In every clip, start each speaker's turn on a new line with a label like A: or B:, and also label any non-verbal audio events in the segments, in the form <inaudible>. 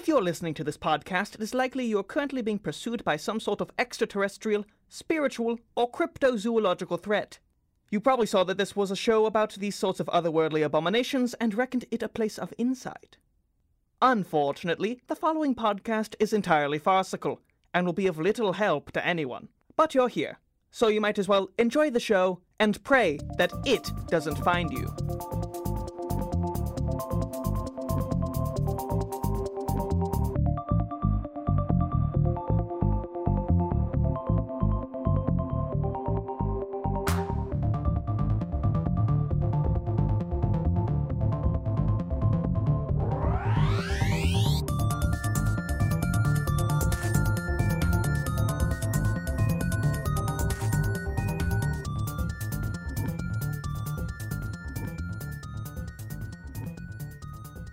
A: If you're listening to this podcast, it is likely you're currently being pursued by some sort of extraterrestrial, spiritual, or cryptozoological threat. You probably saw that this was a show about these sorts of otherworldly abominations and reckoned it a place of insight. Unfortunately, the following podcast is entirely farcical and will be of little help to anyone. But you're here, so you might as well enjoy the show and pray that it doesn't find you.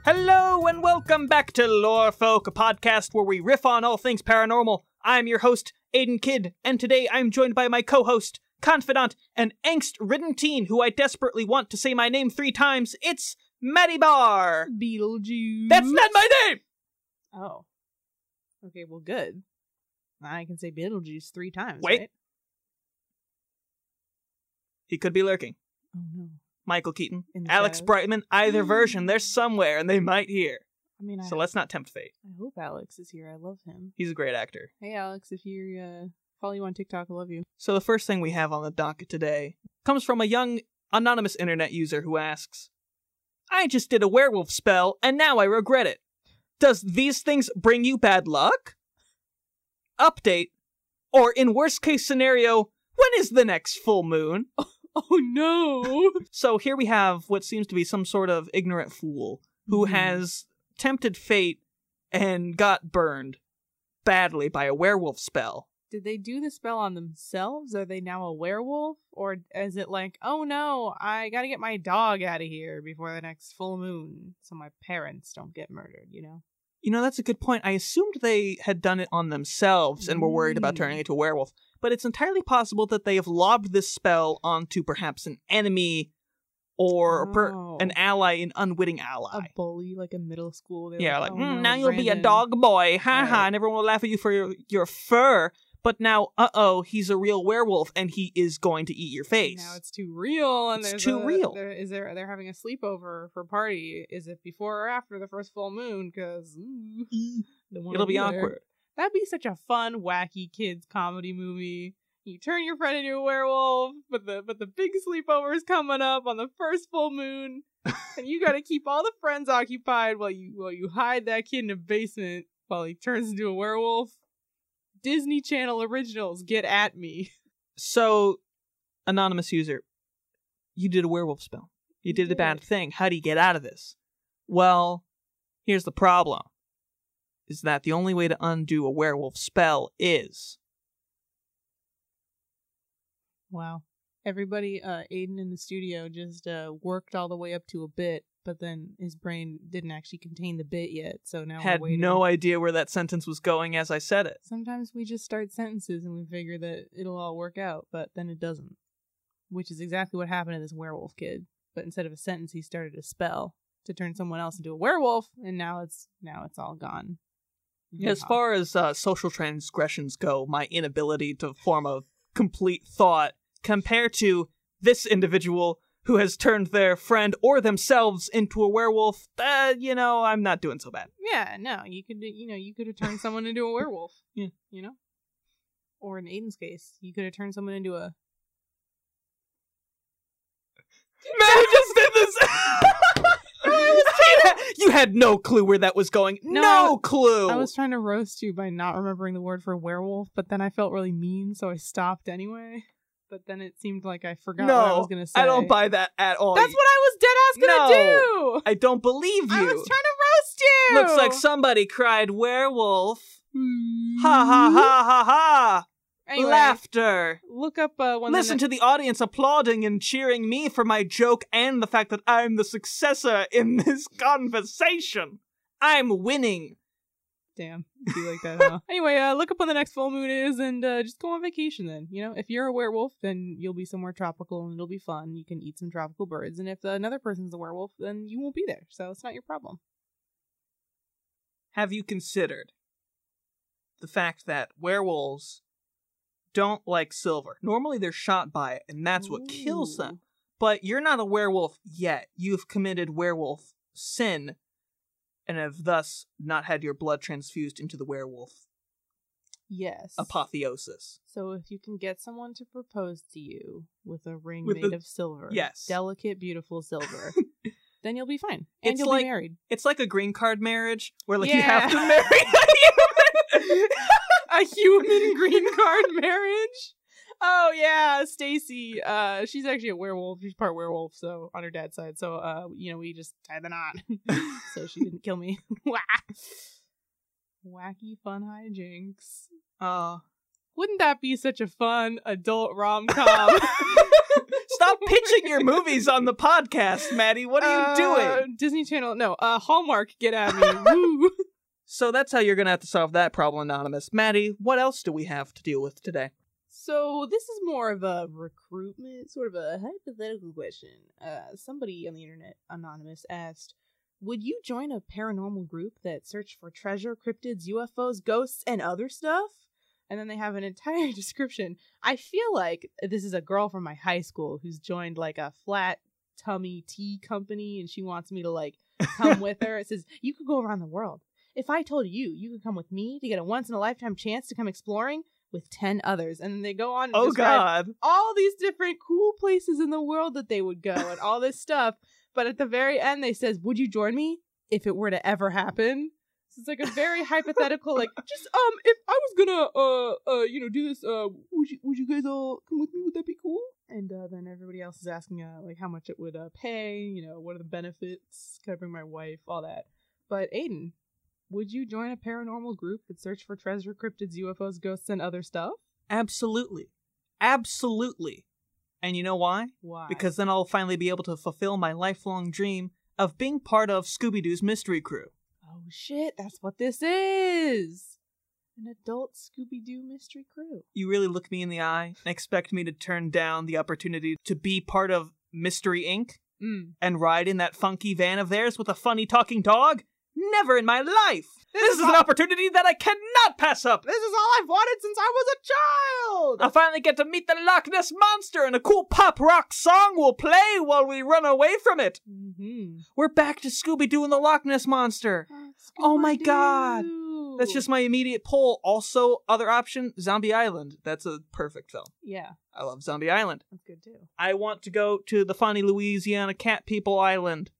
A: Hello and welcome back to Lore Folk, a podcast where we riff on all things paranormal. I'm your host, Aiden Kidd, and today I'm joined by my co-host, confidant, and angst-ridden teen who I desperately want to say my name three times. It's Maddie Barr.
B: Beetlejuice.
A: That's not my name.
B: Oh. Okay, well, good. I can say Beetlejuice three times.
A: Wait.
B: right?
A: He could be lurking.
B: Oh no.
A: Michael Keaton, Alex
B: shadows.
A: Brightman, either version. They're somewhere, and they might hear.
B: I mean, I,
A: So let's not tempt fate.
B: I hope Alex is here. I love him.
A: He's a great actor.
B: Hey, Alex, if you uh, follow you on TikTok, I love you.
A: So the first thing we have on the docket today comes from a young anonymous internet user who asks, "I just did a werewolf spell and now I regret it. Does these things bring you bad luck?" Update or in worst case scenario, when is the next full moon? <laughs> <laughs>
B: Oh no.
A: So here we have what seems to be some sort of ignorant fool who
B: Mhm.
A: has tempted fate and got burned badly by a werewolf spell.
B: Did they do the spell on themselves? Are they now a werewolf? Or is it like, oh no, I gotta get my dog out of here before the next full moon so my parents don't get murdered, you know?
A: You know, that's a good point. I assumed they had done it on themselves and were worried about turning into a werewolf, but it's entirely possible that they have lobbed this spell onto perhaps an enemy or per-
B: Oh.
A: an ally, an unwitting ally.
B: A bully, like a middle school.
A: Yeah, like,
B: "Oh,
A: "Hmm,
B: no,
A: now you'll be a dog boy, ha ha,
B: Right.
A: and everyone will laugh at you for your, your fur. But now, uh oh, he's a real werewolf and he is going to eat your face.
B: Now it's too real, and
A: It's too
B: a-
A: real.
B: There, is there? They're having a sleepover for a party. Is it before or after the first full moon? Because
A: It'll be awkward.
B: That'd be such a fun, wacky kids comedy movie. You turn your friend into a werewolf, but the but the big sleepover is coming up on the first full moon, <laughs> and you got to keep all the friends occupied while you while you hide that kid in a basement while he turns into a werewolf. Disney Channel originals, get at me.
A: So, anonymous user, you did a werewolf spell. You did a bad thing. How do you get out of this? Well, here's the problem. Is that the only way to undo a werewolf spell is
B: Wow. Everybody, uh, Aiden in the studio just uh, worked all the way up to a bit, but then his brain didn't actually contain the bit yet, so now
A: had no idea where that sentence was going as I said it.
B: Sometimes we just start sentences and we figure that it'll all work out, but then it doesn't. Which is exactly what happened to this werewolf kid. But instead of a sentence, he started a spell to turn someone else into a werewolf, and now it's now it's all gone.
A: As far as uh, social transgressions go, my inability to form a complete thought compared to this individual who has turned their friend or themselves into a werewolf, uh, you know, I'm not doing so bad.
B: Yeah, no, you could you know you could have turned someone into a werewolf. <laughs>
A: Yeah.
B: you know, or in Aiden's case, you could have turned someone into a.
A: Man, Matt just did this. <laughs> <laughs> you had no clue where that was going. No,
B: No, I-
A: clue.
B: I was trying to roast you by not remembering the word for werewolf, but then I felt really mean, so I stopped anyway. But then it seemed like I forgot
A: no,
B: what I was gonna say.
A: I don't buy that at all.
B: That's what I was dead ass gonna
A: No.
B: do.
A: I don't believe you.
B: I was trying to roast you.
A: Looks like somebody cried werewolf. Hmm. Ha ha ha ha ha!
B: Anyway,
A: Laughter.
B: Look up uh, when
A: Listen to the audience applauding and cheering me for my joke and the fact that I'm the successor in <laughs> this conversation. I'm winning.
B: Damn, be like that. Huh? <laughs> anyway, uh, look up when the next full moon is, and uh, just go on vacation. Then you know, if you're a werewolf, then you'll be somewhere tropical, and it'll be fun. You can eat some tropical birds, and if another person's a werewolf, then you won't be there, so it's not your problem.
A: have you considered the fact that werewolves don't like silver? Normally they're shot by it, and that's what kills them. But you're not a werewolf yet. You've committed werewolf sin and have thus not had your blood transfused into the werewolf
B: Yes.
A: apotheosis.
B: So if you can get someone to propose to you with a ring
A: With
B: made
A: a-
B: of silver,
A: Yes.
B: delicate, beautiful silver, <laughs> then you'll be fine, and
A: It's
B: you'll
A: like-
B: be married.
A: It's like a green card marriage where like you have to marry a <laughs> human. <laughs>
B: a human <laughs> green card marriage. Oh yeah, Stacy. Uh, she's actually a werewolf. She's part werewolf, so on her dad's side. So uh, you know, we just tied the knot, <laughs> so she didn't kill me. <laughs> Wacky fun hijinks.
A: Uh,
B: Wouldn't that be such a fun adult rom com?
A: stop pitching your movies on the podcast, Maddie. What are you doing?
B: Disney Channel. No, uh, Hallmark. Get at me.
A: So that's how you're gonna have to solve that problem, Anonymous. Maddie, what else do we have to deal with today?
B: So this is more of a recruitment, sort of a hypothetical question. Uh, somebody on the internet, anonymous, asked, "Would you join a paranormal group that search for treasure, cryptids, UFOs, ghosts, and other stuff?" And then they have an entire <laughs> description. I feel like this is a girl from my high school who's joined like a flat tummy tea company, and she wants me to like come <laughs> with her. It says, You could go around the world. If I told you you could come with me to get a once in a lifetime chance to come exploring with 10 others. And then they go on and
A: Oh God.
B: all these different cool places in the world that they would go and all this stuff. But at the very end, they says, Would you join me if it were to ever happen? So it's like a very hypothetical, like, <laughs> just um, if I was gonna uh uh you know do this, uh would you would you guys all come with me? Would that be cool? And uh, then everybody else is asking uh like how much it would uh pay, you know, what are the benefits? Can I bring my wife? All that. But Aiden, would you join a paranormal group that search for treasure, cryptids, UFOs, ghosts, and other stuff?
A: Absolutely. Absolutely. And you know why?
B: Why?
A: Because then I'll finally be able to fulfill my lifelong dream of being part of Scooby Doo's mystery crew.
B: Oh shit, that's what this is. An adult Scooby Doo mystery crew.
A: You really look me in the eye and expect me to turn down the opportunity to be part of Mystery Inc.
B: Mm.
A: and ride in that funky van of theirs with a funny talking dog? Never in my life! This,
B: This
A: is an opportunity that I cannot pass up!
B: This is all I've wanted since I was a child!
A: I'll finally get to meet the Loch Ness Monster and a cool pop rock song will play while we run away from it!
B: mm-hmm.
A: We're back to Scooby Doo and the Loch Ness Monster! <gasps> Oh my God. That's just my immediate poll. Also, other option, Zombie Island. That's a perfect film.
B: Yeah,
A: I love Zombie Island.
B: that's good too.
A: I want to go to the funny Louisiana Cat People Island.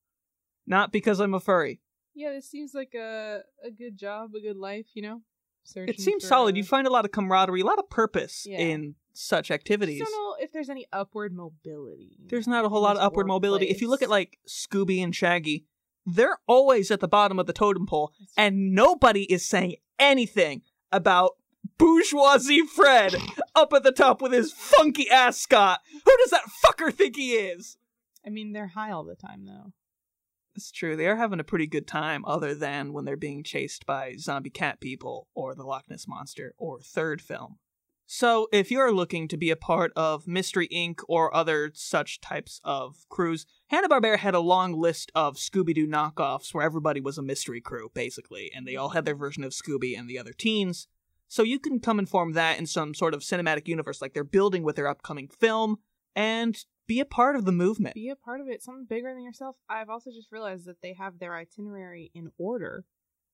A: Not because I'm a furry.
B: Yeah, this seems like a a good job, a good life, you know? Searching
A: It seems solid.
B: uh,
A: You find a lot of camaraderie, a lot of purpose
B: Yeah.
A: in such activities.
B: just don't know if there's any upward mobility.
A: There's not a whole lot of upward mobility. If you look at like Scooby and Shaggy, they're always at the bottom of the totem pole,
B: That's
A: and nobody is saying anything about bourgeoisie Fred up at the top with his funky ascot. Who does that fucker think he is?
B: I mean, they're high all the time, though.
A: It's true. They are having a pretty good time, other than when they're being chased by zombie cat people or the Loch Ness Monster or third film. So, if you're looking to be a part of Mystery Inc. or other such types of crews, Hanna-Barbera had a long list of Scooby-Doo knockoffs where everybody was a mystery crew, basically, and they all had their version of Scooby and the other teens. So you can come and form that in some sort of cinematic universe like they're building with their upcoming film, and be a part of the movement.
B: Be a part of it, something bigger than yourself. I've also just realized that they have their itinerary in order.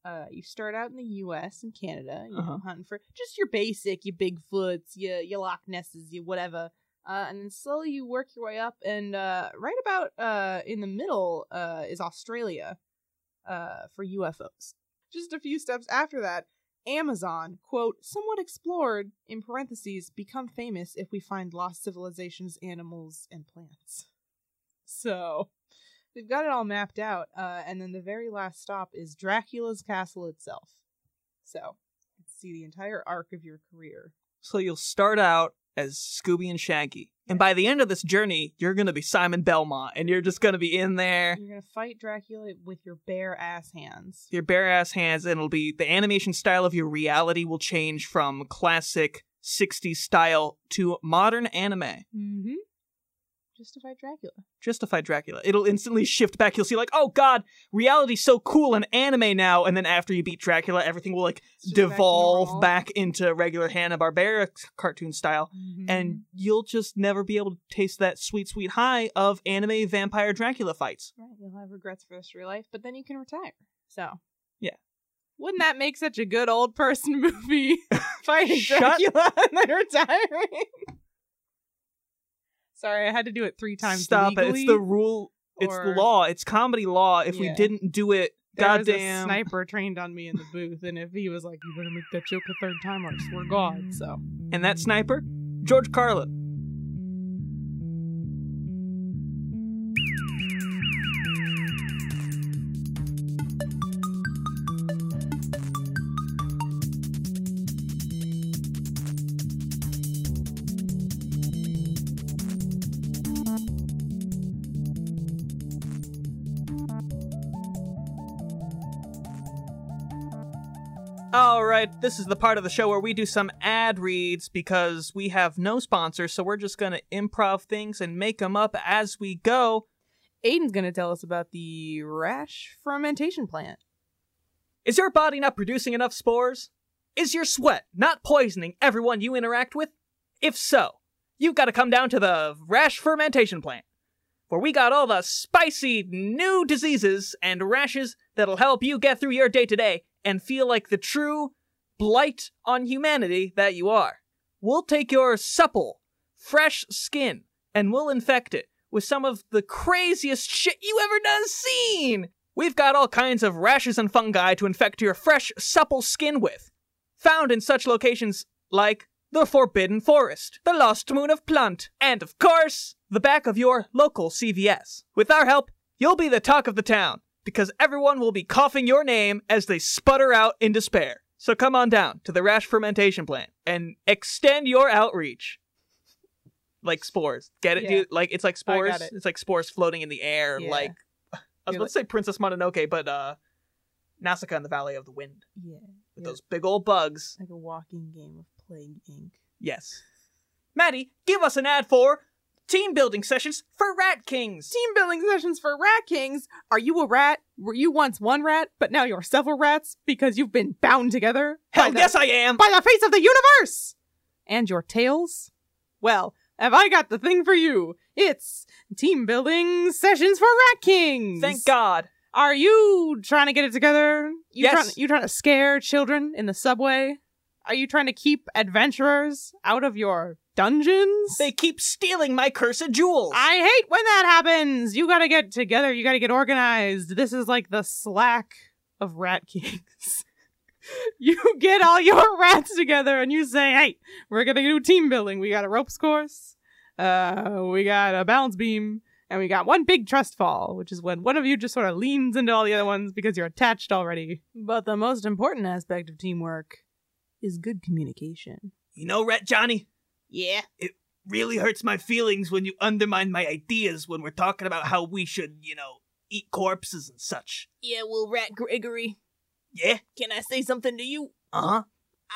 B: Uh, you start out in the U.S. and Canada, you
A: Uh-huh.
B: know, hunting for just your basic, your Bigfoots, your your Loch Nesses, your whatever. Uh, and then slowly you work your way up, and uh, right about uh, in the middle uh, is Australia uh, for UFOs. Just a few steps after that, Amazon, quote, somewhat explored, in parentheses, become famous if we find lost civilizations, animals, and plants. So, they've got it all mapped out, uh, and then the very last stop is Dracula's castle itself. So, you can see the entire arc of your career.
A: So you'll start out as Scooby and Shaggy. And by the end of this journey, you're going to be Simon Belmont and you're just going to be in there,
B: You're gonna fight Dracula with your bare ass hands.
A: your bare ass hands, and it'll be the animation style of your reality will change from classic 60s style to modern anime.
B: Mm-hmm. Justified Dracula.
A: Justified Dracula. It'll instantly shift back. You'll see, like, oh god, reality's so cool in anime now. And then after you beat Dracula, everything will, like,
B: just back
A: devolve back, into regular Hanna-Barbera cartoon style.
B: Mhm.
A: And you'll just never be able to taste that sweet, sweet high of anime vampire Dracula fights.
B: Right, you'll have regrets for the rest of your life, but then you can retire. So,
A: Yeah.
B: Wouldn't that make such a good old person <laughs> movie? <laughs> Fighting Dracula and then retiring. Sorry, I had to do it three times.
A: Stop it. It's the rule. It's the law. It's comedy law. If we didn't do it,
B: There
A: goddamn.
B: sniper trained on me in the booth, and if he was like, "You better make that joke a third time, or I swear God," so
A: And that sniper? George Carlin. All right, this is the part of the show where we do some ad reads because we have no sponsors, so we're just gonna improv things and make them up as we go.
B: Aiden's gonna tell us about the rash fermentation plant.
A: Is your body not producing enough spores? Is your sweat not poisoning everyone you interact with? If so, you've got to come down to the rash fermentation plant, where we got all the spicy new diseases and rashes that'll help you get through your day to day and feel like the true blight on humanity that you are. We'll take your supple, fresh skin and we'll infect it with some of the craziest shit you ever done seen. We've got all kinds of rashes and fungi to infect your fresh, supple skin with. Found in such locations like the Forbidden Forest, the Lost Moon of Plant, and of course, the back of your local CVS. With our help, you'll be the talk of the town, because everyone will be coughing your name as they sputter out in despair. So come on down to the Rash Fermentation Plant and extend your outreach. Like spores. Get it,
B: Yeah.
A: dude? Like it's like spores.
B: it.
A: It's like spores floating in the air,
B: Yeah.
A: like I was
B: You're
A: about to say Princess Mononoke, but uh Nausicaa in the Valley of the Wind.
B: Yeah,
A: With
B: Yeah.
A: those big old bugs.
B: like a walking game of Plague Inc.
A: Yes. Maddie, give us an ad for team building sessions for Rat Kings.
B: Team building sessions for Rat Kings. Are you a rat? Were you once one rat, but now you're several rats because you've been bound together?
A: Hell
B: the-
A: yes I am.
B: by the face of the universe! And your tails? Well, have I got the thing for you? It's team building sessions for Rat Kings.
A: Thank God.
B: Are you trying to get it together? You
A: Yes.
B: Trying, you trying to scare children in the subway? Are you trying to keep adventurers out of your dungeons?
A: They keep stealing my cursed jewels.
B: I hate when that happens. You gotta get together. You gotta get organized. This is like the slack of Rat <laughs> Kings. you get all your <laughs> rats together and you say, "Hey, we're gonna do team building. We got a ropes course. Uh, we got a balance beam." And we got one big trust fall, which is when one of you just sort of leans into all the other ones because you're attached already. But the most important aspect of teamwork is good communication.
A: you know, Rat Johnny,
B: Yeah.
A: It really hurts my feelings when you undermine my ideas when we're talking about how we should, you know, eat corpses and such.
C: Yeah, well, Rat Gregory,
A: Yeah?
C: can I say something to you?
A: Uh-huh.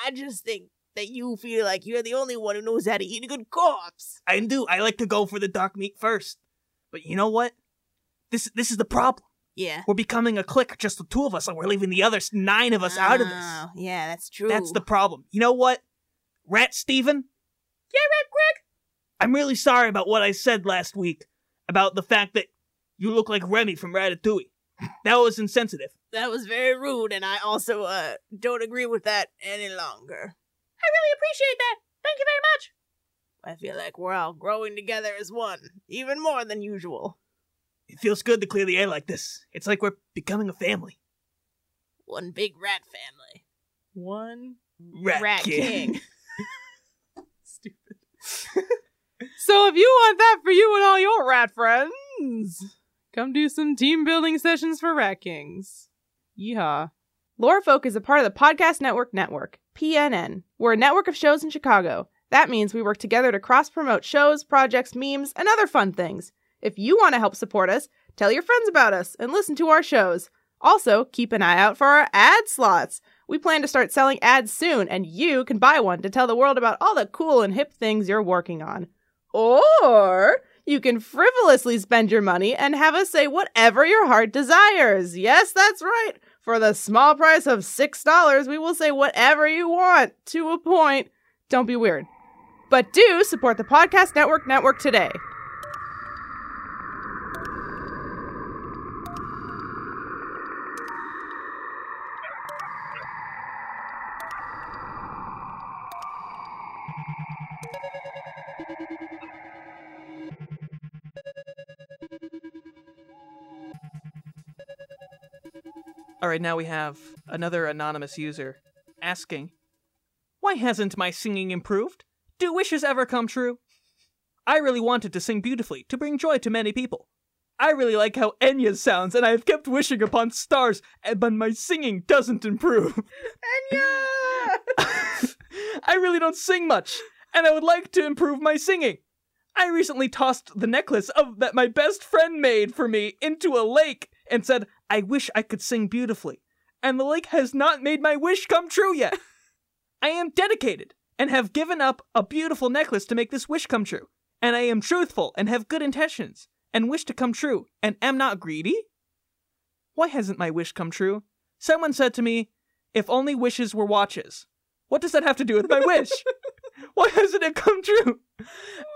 C: I just think that you feel like you're the only one who knows how to eat a good corpse.
A: I do. I like to go for the dark meat first. But you know what? This this is the problem.
C: Yeah.
A: We're becoming a clique, just the two of us, and we're leaving the other nine of us out of this.
C: Oh, Yeah, that's true.
A: That's the problem. You know what? Rat Steven? Yeah, Rat Greg? I'm really sorry about what I said last week about the fact that you look like Remy from Ratatouille. That was insensitive.
C: That was very rude, and I also uh don't agree with that any longer.
A: I really appreciate that. Thank you very much.
C: I feel like we're all growing together as one, even more than usual.
A: It feels good to clear the air like this. It's like we're becoming a family.
C: One big rat family.
B: One
A: Rat,
C: Rat
A: King.
C: King. <laughs> <laughs>
B: So if you want that for you and all your rat friends, come do some team building sessions for Rat Kings. Yeehaw. Lorefolk is a part of the Podcast Network Network, PNN. We're a network of shows in Chicago. That means we work together to cross promote shows, projects, memes, and other fun things. If you want to help support us, tell your friends about us and listen to our shows. Also, keep an eye out for our ad slots. We plan to start selling ads soon, and you can buy one to tell the world about all the cool and hip things you're working on. Or You can frivolously spend your money and have us say whatever your heart desires. Yes, that's right. For the small price of $6, we will say whatever you want to a point. Don't be weird. But do support the Podcast Network Network today.
A: All right, now we have another anonymous user asking, Why hasn't my singing improved? Do wishes ever come true? I really wanted to sing beautifully to bring joy to many people. I really like how Enya sounds, and I have kept wishing upon stars, eh, but my singing doesn't improve.
B: Enya! <laughs>
A: I really don't sing much, and I would like to improve my singing. I recently tossed the necklace of that my best friend made for me into a lake and said, I wish I could sing beautifully. And the lake has not made my wish come true yet. <laughs> I am dedicated and have given up a beautiful necklace to make this wish come true. And I am truthful and have good intentions and wish to come true and am not greedy? Why hasn't my wish come true? Someone said to me, if only wishes were watches. What does that have to do with my wish? <laughs> Why hasn't it come true?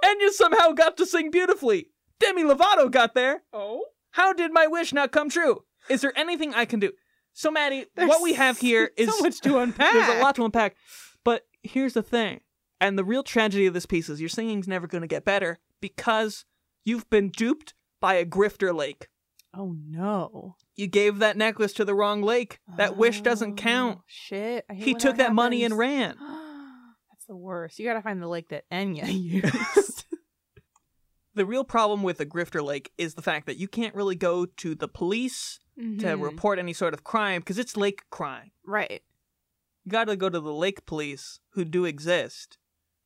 A: And you somehow got to sing beautifully. Demi Lovato got there.
B: Oh?
A: How did my wish not come true? Is there anything I can do? So, Maddie, what we have <laughs> here is
B: so much to <laughs> unpack.
A: there's a lot to unpack. But here's the thing, and the real tragedy of this piece is your singing's never going to get better because you've been duped by a grifter lake.
B: Oh no.
A: You gave that necklace to the wrong lake. That wish doesn't oh, count.
B: Oh, Shit. I hate
A: He took that money and ran. <gasps>
B: That's the worst. You gotta find the lake that Enya <laughs> used.
A: The real problem with a grifter lake is the fact that you can't really go to the police to
B: Mhm.
A: report any sort of crime because it's lake crime.
B: Right.
A: You got to go to the lake police who do exist,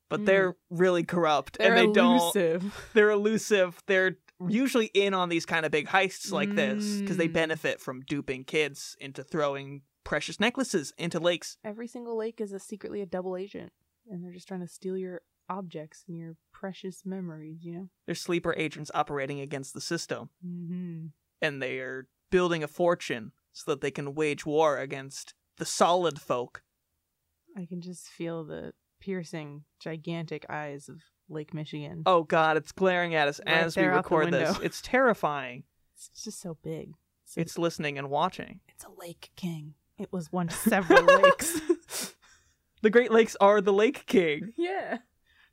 A: but
B: Mm.
A: they're really corrupt
B: They're
A: and they don't.
B: elusive.
A: They're elusive. They're usually in on these kind of big heists like this because they
B: Mm.
A: benefit from duping kids into throwing precious necklaces into lakes.
B: Every single lake is a secretly a double agent, and they're just trying to steal your objects and your precious memories. You know.
A: They're sleeper agents operating against the system,
B: Mm-hmm.
A: and they are building a fortune so that they can wage war against the solid folk.
B: I can just feel the piercing, gigantic eyes of Lake Michigan.
A: Oh God, it's glaring at us
B: Right
A: as we
B: there out the
A: record this. It's terrifying.
B: It's just so big. It's,
A: It's listening and watching.
B: it's a lake king. It was once several lakes. <laughs>
A: The Great Lakes are the Lake King. <laughs>
B: Yeah.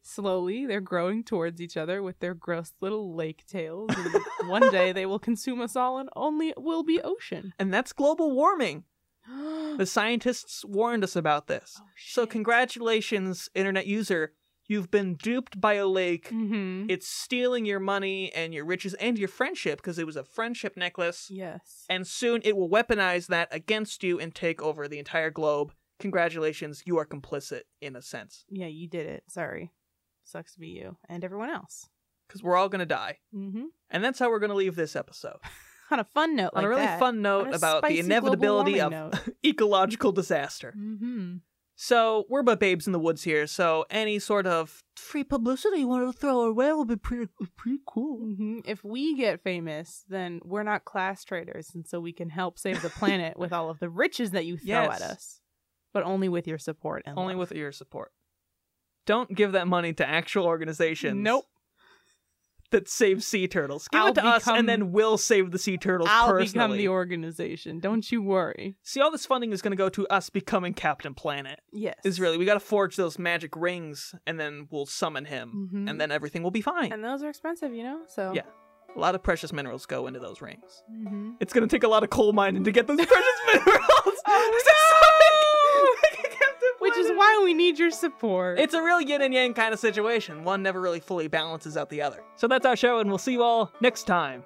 B: Slowly, they're growing towards each other with their gross little lake tails. And <laughs> one day they will consume us all and only it will be ocean.
A: And that's global warming. <gasps> The scientists warned us about this.
B: Oh,
A: So, congratulations, internet user. You've been duped by a lake.
B: Mm-hmm.
A: It's stealing your money and your riches and your friendship because it was a friendship necklace.
B: Yes.
A: And soon it will weaponize that against you and take over the entire globe. Congratulations, you are complicit in a sense.
B: Yeah, you did it. Sorry. Sucks to be you and everyone else.
A: Because we're all going to die.
B: Mm-hmm.
A: And that's how we're going to leave this episode. <laughs>
B: On a fun note,
A: On
B: like
A: a really
B: that.
A: fun note about the inevitability of <laughs> ecological disaster.
B: Mm-hmm.
A: So we're but babes in the woods here. So any sort of free publicity you want to throw our way will be pretty pretty cool.
B: hmm If we get famous, then we're not class traders, and so we can help save the planet with all of the riches that you throw <laughs>
A: Yes.
B: at us, but only with your support and
A: Only
B: love.
A: with your support. Don't give that money to actual organizations.
B: Nope.
A: That save sea turtles. Give
B: I'll
A: it to us,
B: become-
A: and then we'll save the sea turtles
B: I'll
A: personally.
B: become the organization. Don't you worry.
A: See, all this funding is going to go to us becoming Captain Planet.
B: Yes.
A: Is really we got to forge those magic rings, and then we'll summon him,
B: Mhm.
A: and then everything will be fine.
B: And those are expensive, you know. So
A: Yeah. A lot of precious minerals go into those rings.
B: hmm
A: It's gonna take a lot of coal mining to get those <laughs> precious minerals.
B: Oh, <laughs>
A: It's exciting.
B: Which is why we need your support.
A: It's a real yin and yang kind of situation. One never really fully balances out the other. So that's our show, and we'll see you all next time.